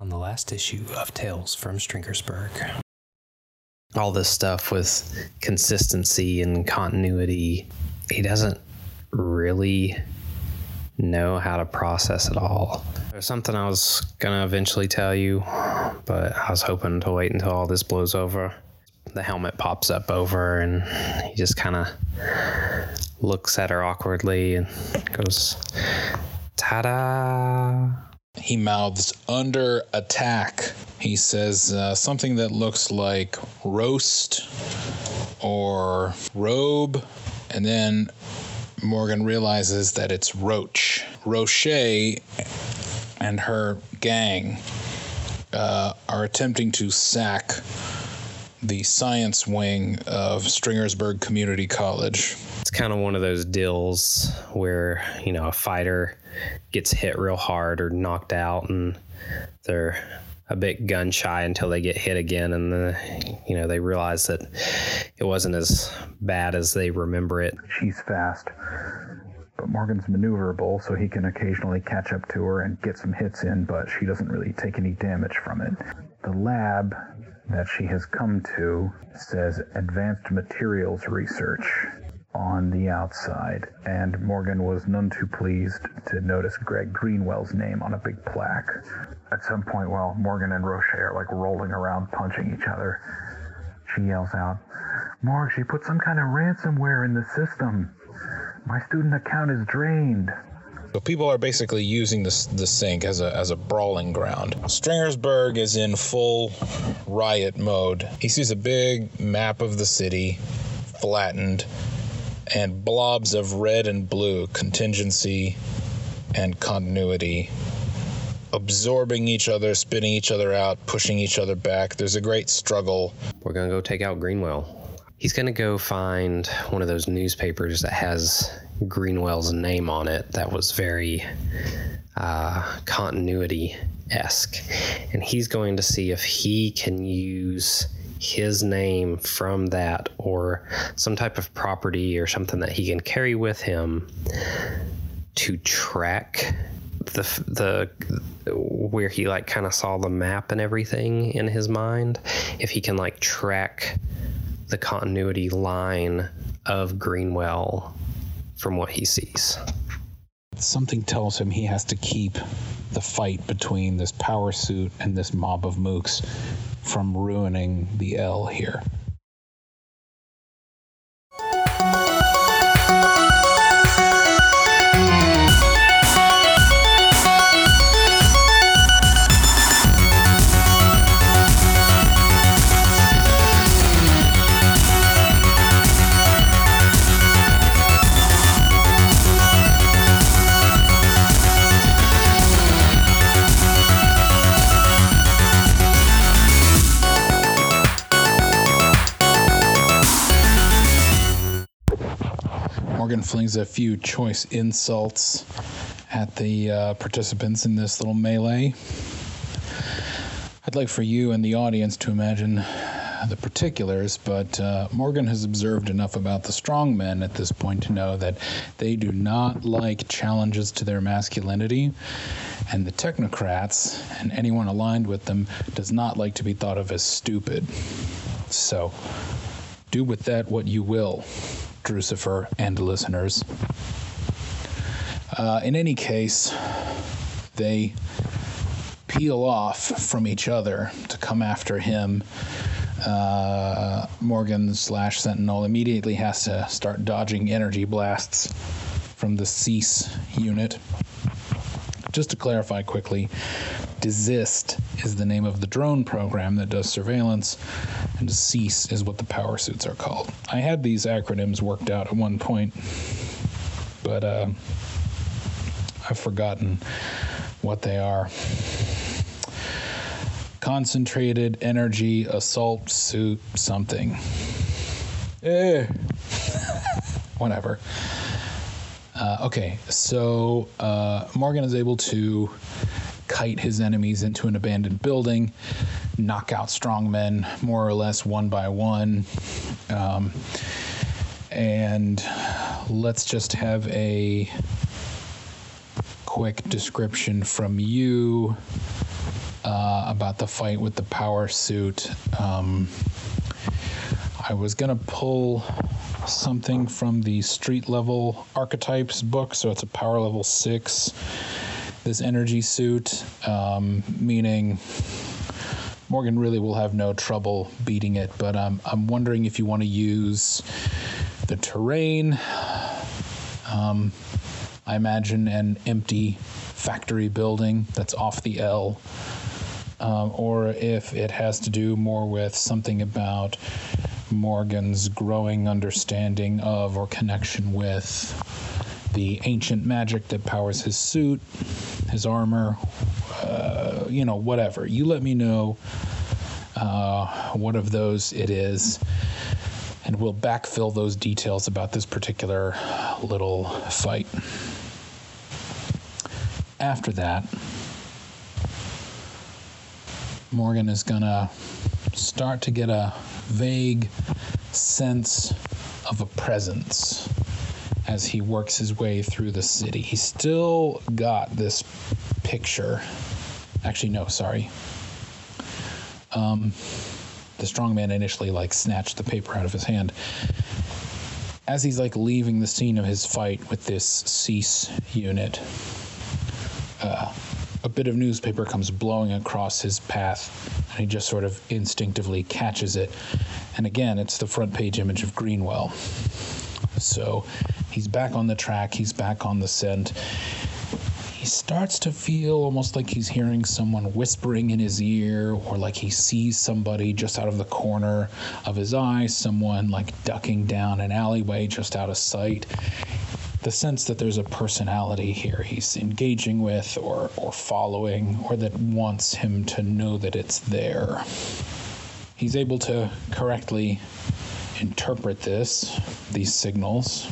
on the last issue of Tales from Stringersburg. all this stuff with consistency and continuity, he doesn't really know how to process it all. There's something I was gonna eventually tell you, but I was hoping to wait until all this blows over. The helmet pops up over, and he just kind of looks at her awkwardly and goes, "Ta da!" He mouths under attack. He says uh, something that looks like roast or robe, and then Morgan realizes that it's Roach. Roche and her gang uh, are attempting to sack the science wing of Stringersburg Community College. It's kind of one of those deals where, you know, a fighter gets hit real hard or knocked out and they're a bit gun shy until they get hit again and the, you know, they realize that it wasn't as bad as they remember it. She's fast, but Morgan's maneuverable, so he can occasionally catch up to her and get some hits in, but she doesn't really take any damage from it. The lab that she has come to says advanced materials research on the outside, and Morgan was none too pleased to notice Greg Greenwell's name on a big plaque. At some point, while Morgan and Roche are like rolling around punching each other, she yells out, Morg, she put some kind of ransomware in the system. My student account is drained. So people are basically using this the sink as a as a brawling ground. Stringersburg is in full riot mode. He sees a big map of the city, flattened, and blobs of red and blue contingency and continuity absorbing each other, spitting each other out, pushing each other back. There's a great struggle. We're going to go take out Greenwell. He's going to go find one of those newspapers that has Greenwell's name on it that was very uh, continuity esque. And he's going to see if he can use his name from that or some type of property or something that he can carry with him to track the the where he like kind of saw the map and everything in his mind if he can like track the continuity line of Greenwell from what he sees. Something tells him he has to keep the fight between this power suit and this mob of mooks from ruining the L here. Morgan flings a few choice insults at the uh, participants in this little melee. I'd like for you and the audience to imagine the particulars, but uh, Morgan has observed enough about the strongmen at this point to know that they do not like challenges to their masculinity, and the technocrats and anyone aligned with them does not like to be thought of as stupid. So, do with that what you will. Drucifer and listeners. Uh, in any case, they peel off from each other to come after him. Uh, Morgan slash Sentinel immediately has to start dodging energy blasts from the Cease unit. Just to clarify quickly, Desist is the name of the drone program that does surveillance, and Cease is what the power suits are called. I had these acronyms worked out at one point, but uh, I've forgotten what they are. Concentrated energy assault suit something. Eh. Whatever. Uh, okay, so uh, Morgan is able to kite his enemies into an abandoned building, knock out strongmen more or less one by one. Um, and let's just have a quick description from you uh, about the fight with the power suit. Um, I was going to pull something from the street level archetypes book, so it's a power level six. This energy suit, um, meaning Morgan really will have no trouble beating it, but um, I'm wondering if you want to use the terrain. Um, I imagine an empty factory building that's off the L, um, or if it has to do more with something about Morgan's growing understanding of or connection with the ancient magic that powers his suit, his armor, uh, you know, whatever. You let me know uh, what of those it is, and we'll backfill those details about this particular little fight. After that, Morgan is gonna start to get a vague sense of a presence as he works his way through the city. He's still got this picture. Actually, no, sorry. Um, the strong man initially like snatched the paper out of his hand. As he's like leaving the scene of his fight with this cease unit, bit of newspaper comes blowing across his path, and he just sort of instinctively catches it. And again, it's the front page image of Greenwell. So he's back on the track, he's back on the scent. He starts to feel almost like he's hearing someone whispering in his ear, or like he sees somebody just out of the corner of his eye, someone like ducking down an alleyway just out of sight. The sense that there's a personality here he's engaging with, or, or following, or that wants him to know that it's there. He's able to correctly interpret this, these signals.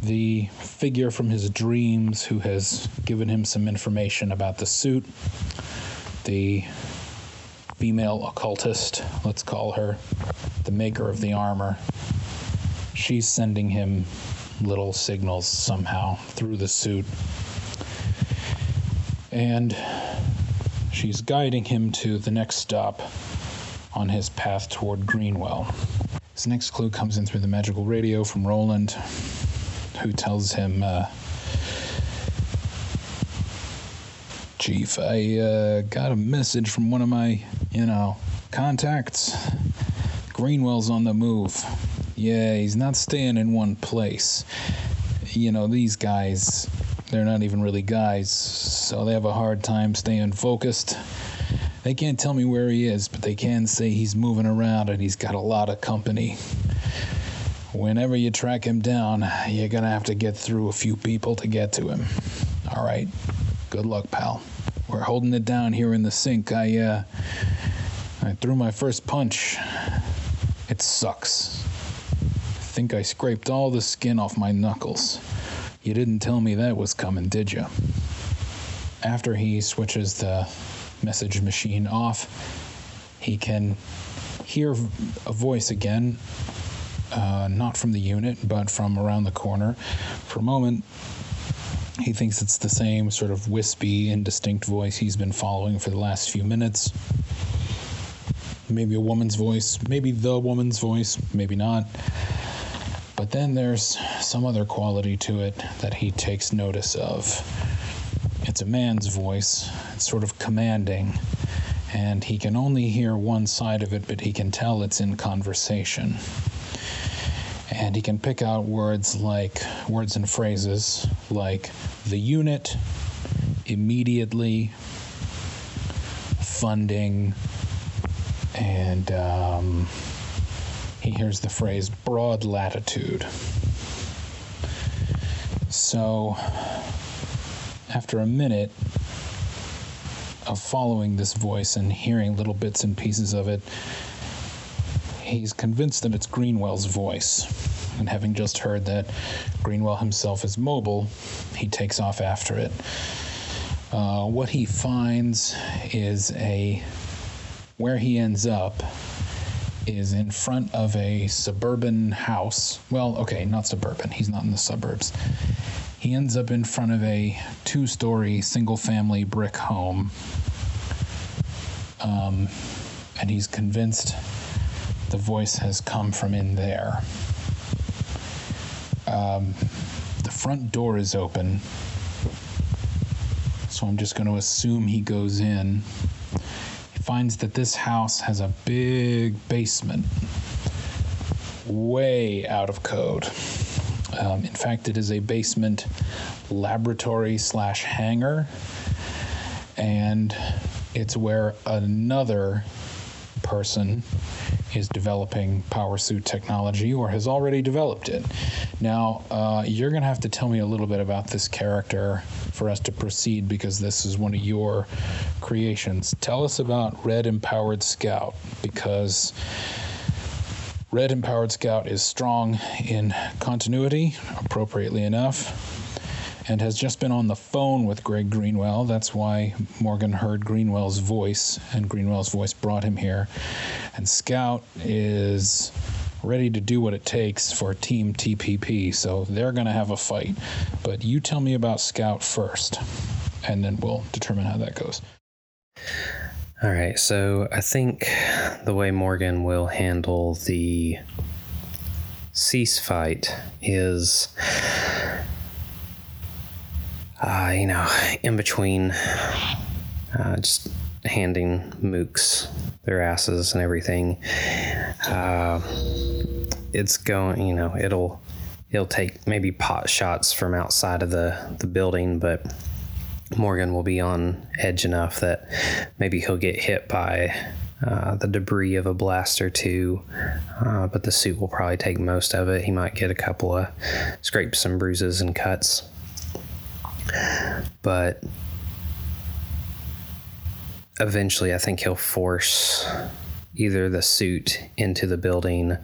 The figure from his dreams who has given him some information about the suit, the female occultist, let's call her, the maker of the armor, she's sending him little signals somehow through the suit. And she's guiding him to the next stop on his path toward Greenwell. His next clue comes in through the magical radio from Roland, who tells him, uh, Chief, I uh, got a message from one of my, you know, contacts. Greenwell's on the move. Yeah, he's not staying in one place. You know, these guys, they're not even really guys, so they have a hard time staying focused. They can't tell me where he is, but they can say he's moving around and he's got a lot of company. Whenever you track him down, you're gonna have to get through a few people to get to him. All right. Good luck, pal. We're holding it down here in the sink. I uh I threw my first punch. It sucks. I think I scraped all the skin off my knuckles. You didn't tell me that was coming, did you? After he switches the message machine off, he can hear a voice again, uh, not from the unit, but from around the corner. For a moment, he thinks it's the same sort of wispy, indistinct voice he's been following for the last few minutes. Maybe a woman's voice, maybe the woman's voice, maybe not. But then there's some other quality to it that he takes notice of. It's a man's voice, it's sort of commanding, and he can only hear one side of it, but he can tell it's in conversation. And he can pick out words like words and phrases like the unit, immediately, funding, and um, he hears the phrase broad latitude. So, after a minute of following this voice and hearing little bits and pieces of it, he's convinced that it's Greenwell's voice. And having just heard that Greenwell himself is mobile, he takes off after it. Uh, what he finds is a where he ends up is in front of a suburban house. Well, okay, not suburban. He's not in the suburbs. He ends up in front of a two story single family brick home. Um, and he's convinced the voice has come from in there. Um, the front door is open, so I'm just going to assume he goes in. Finds that this house has a big basement, way out of code. Um, in fact, it is a basement laboratory slash hangar, and it's where another person is developing power suit technology or has already developed it. Now, uh, you're going to have to tell me a little bit about this character for us to proceed because this is one of your creations. Tell us about Red Empowered Scout because Red Empowered Scout is strong in continuity, appropriately enough and has just been on the phone with Greg Greenwell. That's why Morgan heard Greenwell's voice, and Greenwell's voice brought him here. And Scout is ready to do what it takes for Team TPP, so they're going to have a fight. But you tell me about Scout first, and then we'll determine how that goes. All right, so I think the way Morgan will handle the cease fight is uh, you know, in between uh, just handing mooks their asses and everything. Uh, it's going, you know, it'll it'll take maybe pot shots from outside of the the building, but Morgan will be on edge enough that maybe he'll get hit by uh, the debris of a blast or two, uh, but the suit will probably take most of it. He might get a couple of scrapes and bruises and cuts. But eventually, I think he'll force either the suit into the building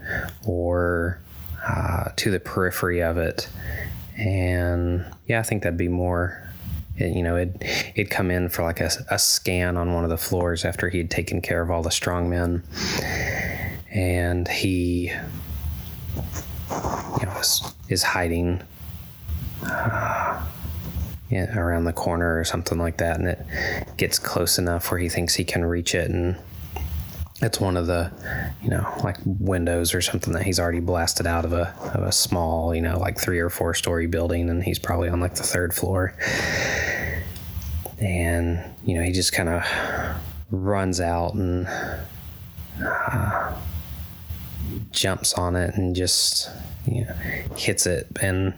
or uh, to the periphery of it. And yeah, I think that'd be more. It, you know, it it'd come in for like a, a scan on one of the floors after he'd taken care of all the strong men, and he, you know, is, is hiding. Uh, around the corner or something like that, and it gets close enough where he thinks he can reach it, and it's one of the, you know, like windows or something that he's already blasted out of a of a small, you know, like three or four story building, and he's probably on like the third floor, and you know he just kind of runs out and uh, jumps on it and just you know hits it and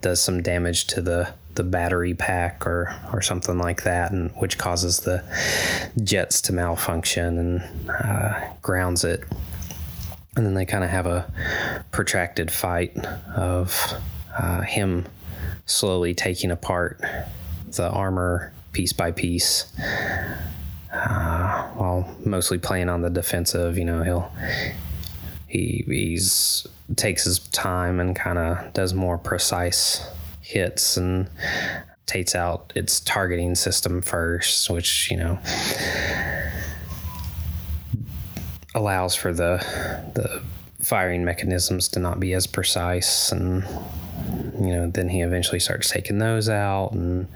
does some damage to the the battery pack or or something like that, and which causes the jets to malfunction and uh, grounds it. And then they kind of have a protracted fight of uh, him slowly taking apart the armor piece by piece. Uh, while mostly playing on the defensive, you know, he'll he he's takes his time and kind of does more precise hits and takes out its targeting system first, which, you know, allows for the the firing mechanisms to not be as precise. And you know then he eventually starts taking those out and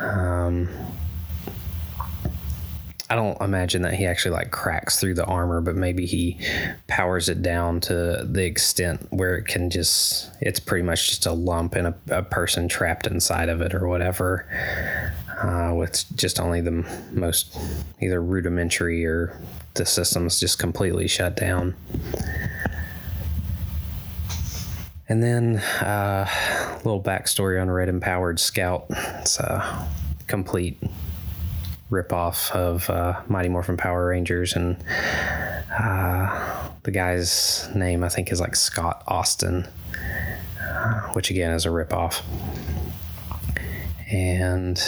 um, I don't imagine that he actually like cracks through the armor, but maybe he powers it down to the extent where it can just, it's pretty much just a lump and a, a person trapped inside of it or whatever, uh, with just only the most either rudimentary or the system's just completely shut down. And then uh, a little backstory on Red Empowered Scout. It's a complete ripoff of uh, Mighty Morphin Power Rangers, and uh, the guy's name I think is like Scott Austin, uh, which again is a ripoff. And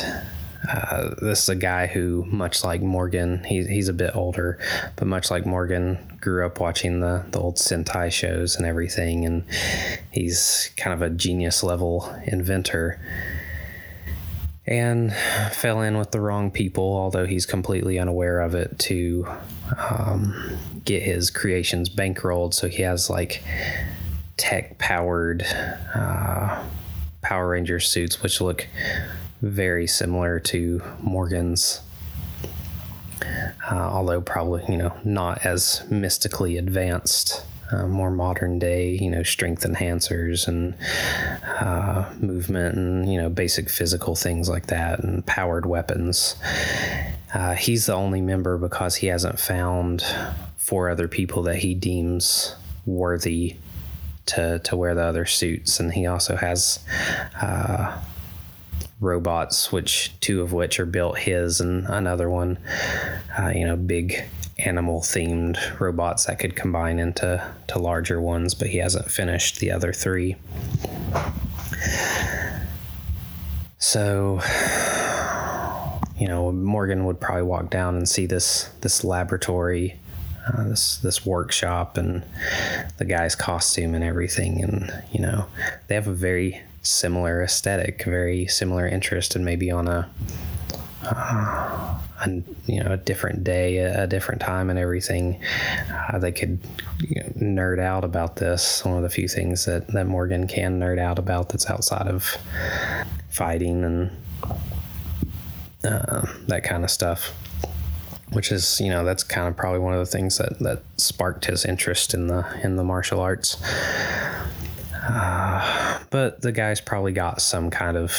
uh, this is a guy who, much like Morgan, he, he's a bit older, but much like Morgan, grew up watching the, the old Sentai shows and everything, and he's kind of a genius level inventor and fell in with the wrong people, although he's completely unaware of it, to um, get his creations bankrolled. So he has like tech powered uh, Power Ranger suits, which look very similar to Morgan's. Uh, although probably you know not as mystically advanced uh, more modern day, you know, strength enhancers and uh, movement and, you know, basic physical things like that and powered weapons. Uh, he's the only member because he hasn't found four other people that he deems worthy to, to wear the other suits. And he also has uh, robots, which two of which are built his, and another one, uh, you know, big animal themed robots that could combine into to larger ones, but he hasn't finished the other three. So, you know, Morgan would probably walk down and see this this laboratory, uh, this this workshop, and the guy's costume and everything, and you know, they have a very similar aesthetic, very similar interest, and maybe on a, uh, a you know a different day, a, different time, and everything, uh, they could you know, nerd out about this. One of the few things that that Morgan can nerd out about that's outside of fighting and uh, that kind of stuff which is you know that's kind of probably one of the things that that sparked his interest in the in the martial arts uh, but the guy's probably got some kind of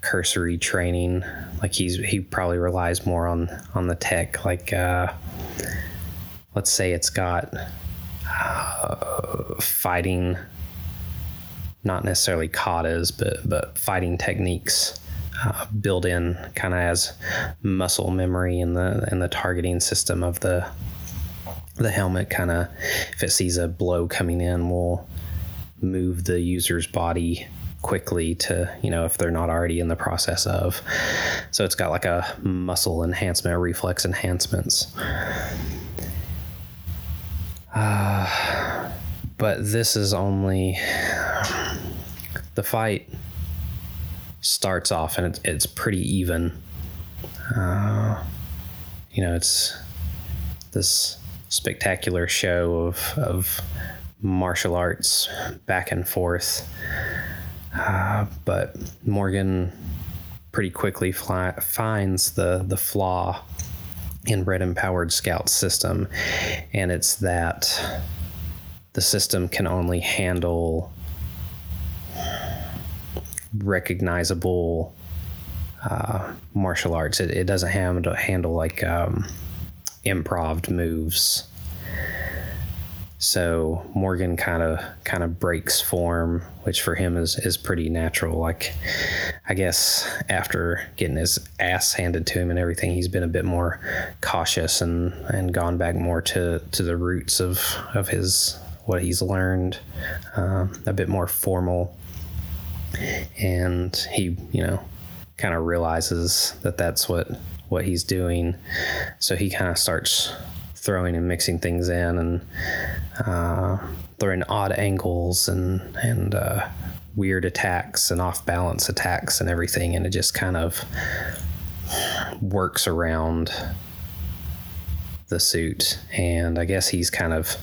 cursory training. Like he's he probably relies more on on the tech. Like uh, let's say it's got uh, fighting, not necessarily katas, but but fighting techniques. Uh, built in kind of as muscle memory in the in the targeting system of the the helmet kind of if it sees a blow coming in will move the user's body quickly to you know if they're not already in the process of. So it's got like a muscle enhancement reflex enhancements. Uh, but this is only the fight starts off and it's, it's pretty even. Uh, you know it's this spectacular show of, of martial arts back and forth. Uh, but Morgan pretty quickly fly, finds the the flaw in Red Empowered Scout system, and it's that the system can only handle recognizable uh, martial arts. It, it doesn't handle handle like um, improv moves so Morgan kind of kind of breaks form, which for him is is pretty natural. Like I guess after getting his ass handed to him and everything, he's been a bit more cautious and and gone back more to to the roots of of his what he's learned, um, a bit more formal, and he you know kind of realizes that that's what what he's doing, so he kind of starts throwing and mixing things in and uh, throwing odd angles and and uh, weird attacks and off balance attacks and everything, and it just kind of works around the suit. And I guess he's kind of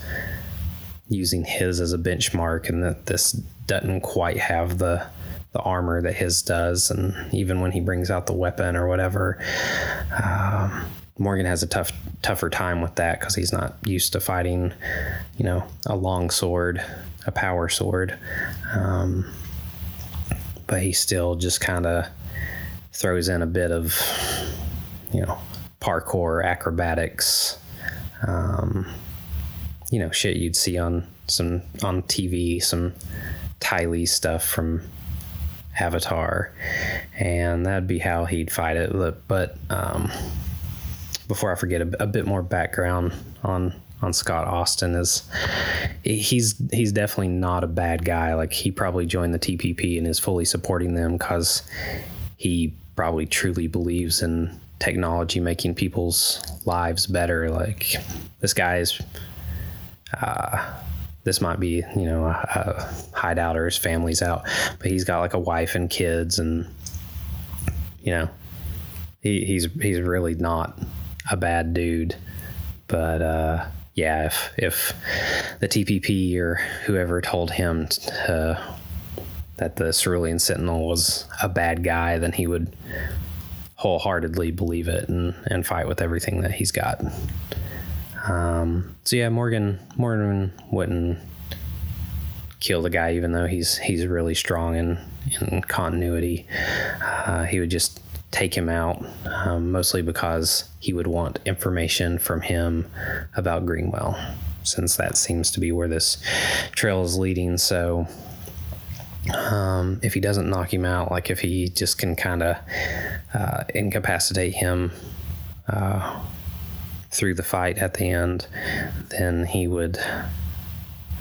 using his as a benchmark, and that this doesn't quite have the the armor that his does, and even when he brings out the weapon or whatever, um, Morgan has a tough tougher time with that because he's not used to fighting, you know, a long sword, a power sword. Um, but he still just kind of throws in a bit of, you know, parkour, acrobatics, um, you know, shit you'd see on some on TV, some Ty Lee stuff from Avatar, and that'd be how he'd fight it. But um, before I forget a, a bit more background on on Scott Austin is he's he's definitely not a bad guy. Like he probably joined the TPP and is fully supporting them because he probably truly believes in technology making people's lives better. Like this guy is. Uh, this might be you know a, a hideout or his family's out, but he's got like a wife and kids, and you know he, he's he's really not a bad dude. But uh, yeah, if if the TPP or whoever told him to that the Cerulean Sentinel was a bad guy, then he would wholeheartedly believe it and, and fight with everything that he's got. Um, so yeah, Morgan Morgan wouldn't kill the guy, even though he's he's really strong in in continuity. Uh, he would just take him out, um, mostly because he would want information from him about Greenwell, since that seems to be where this trail is leading. So. Um, if he doesn't knock him out, like if he just can kind of uh, incapacitate him uh, through the fight at the end, then he would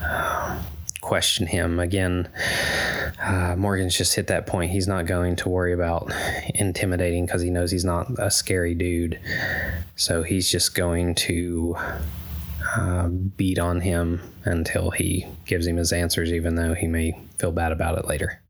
uh, question him again. Uh, Morgan's just hit that point. He's not going to worry about intimidating because he knows he's not a scary dude. So he's just going to uh, beat on him until he gives him his answers, even though he may feel bad about it later.